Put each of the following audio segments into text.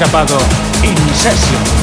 Nacho Chapado, In Session.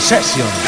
Session.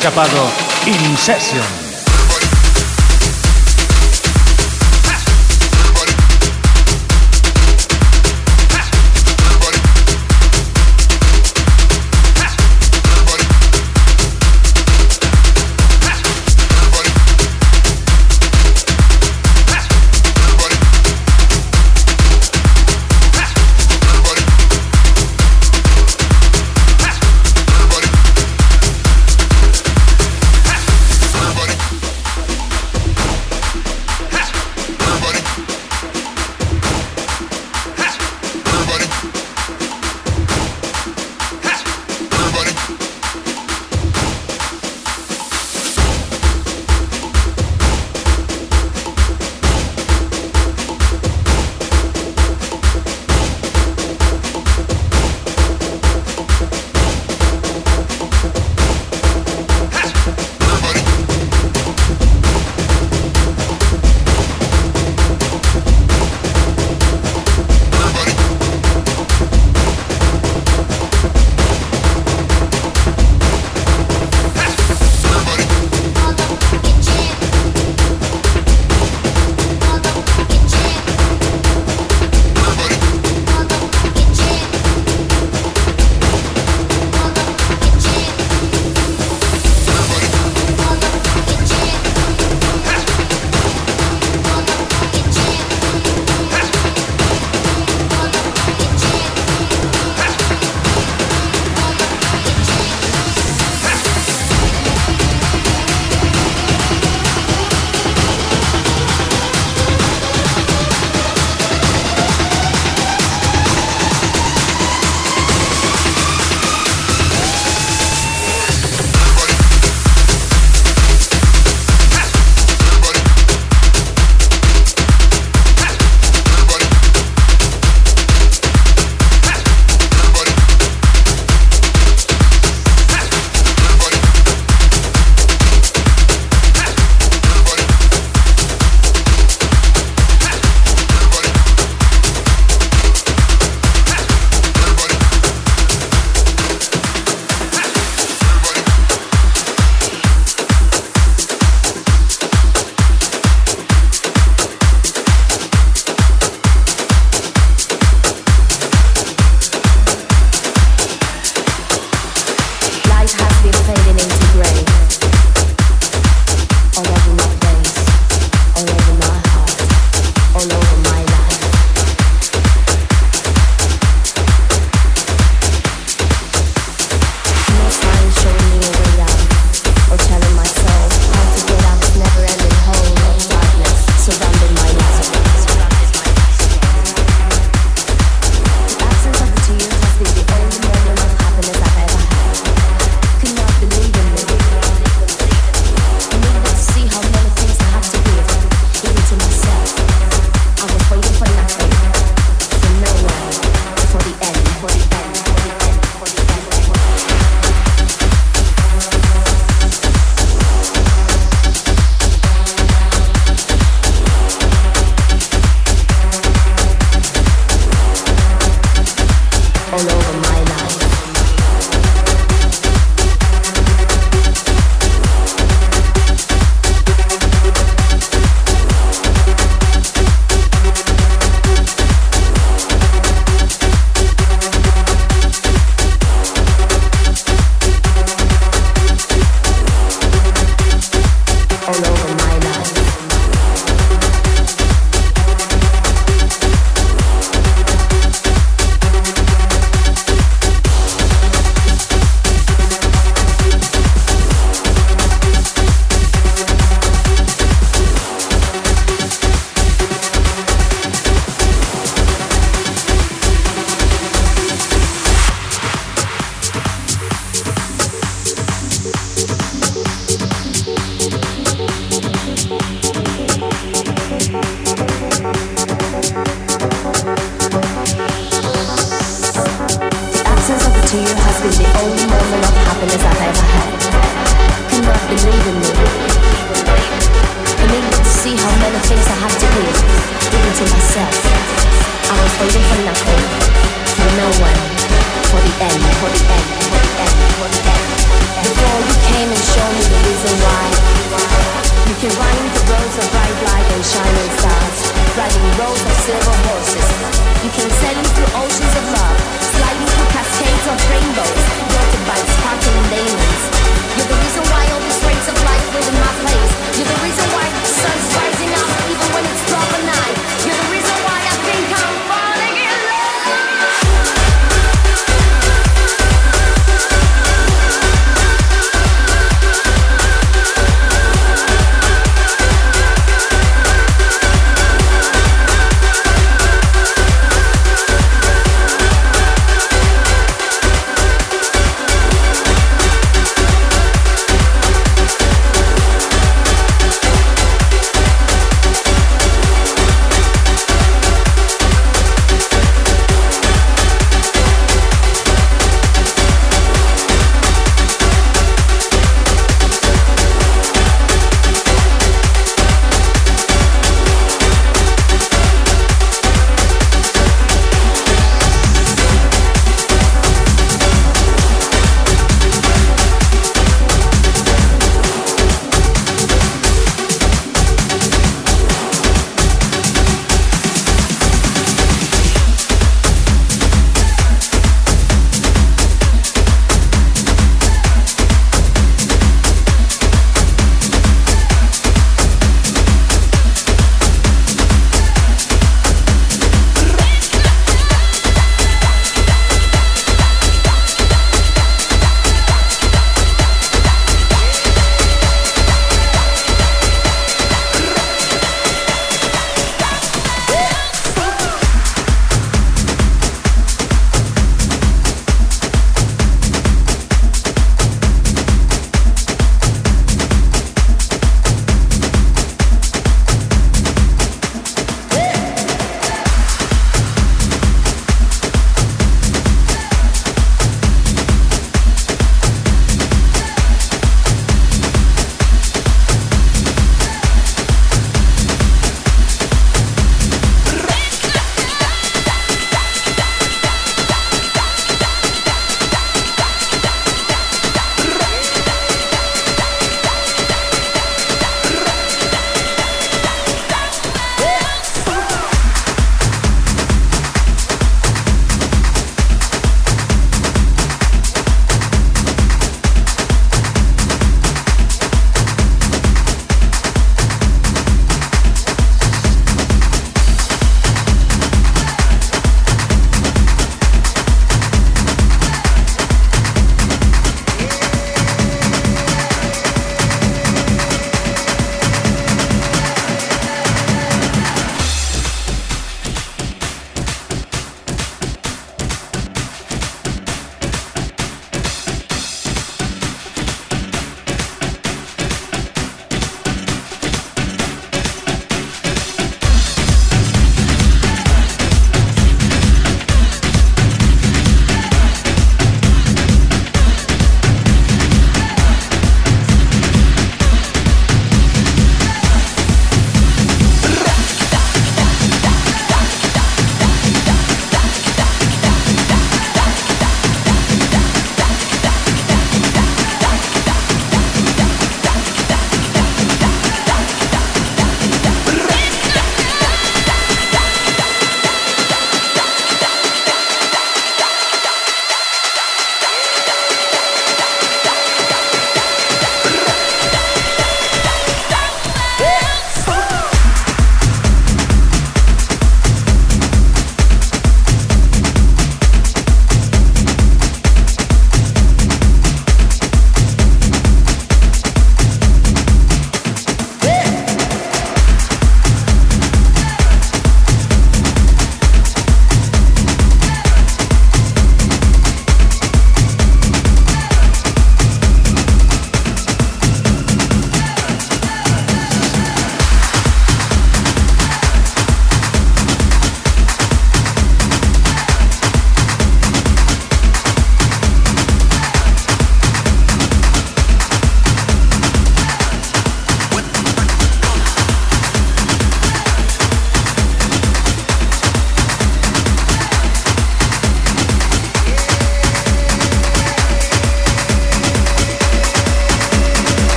Chapado In Session.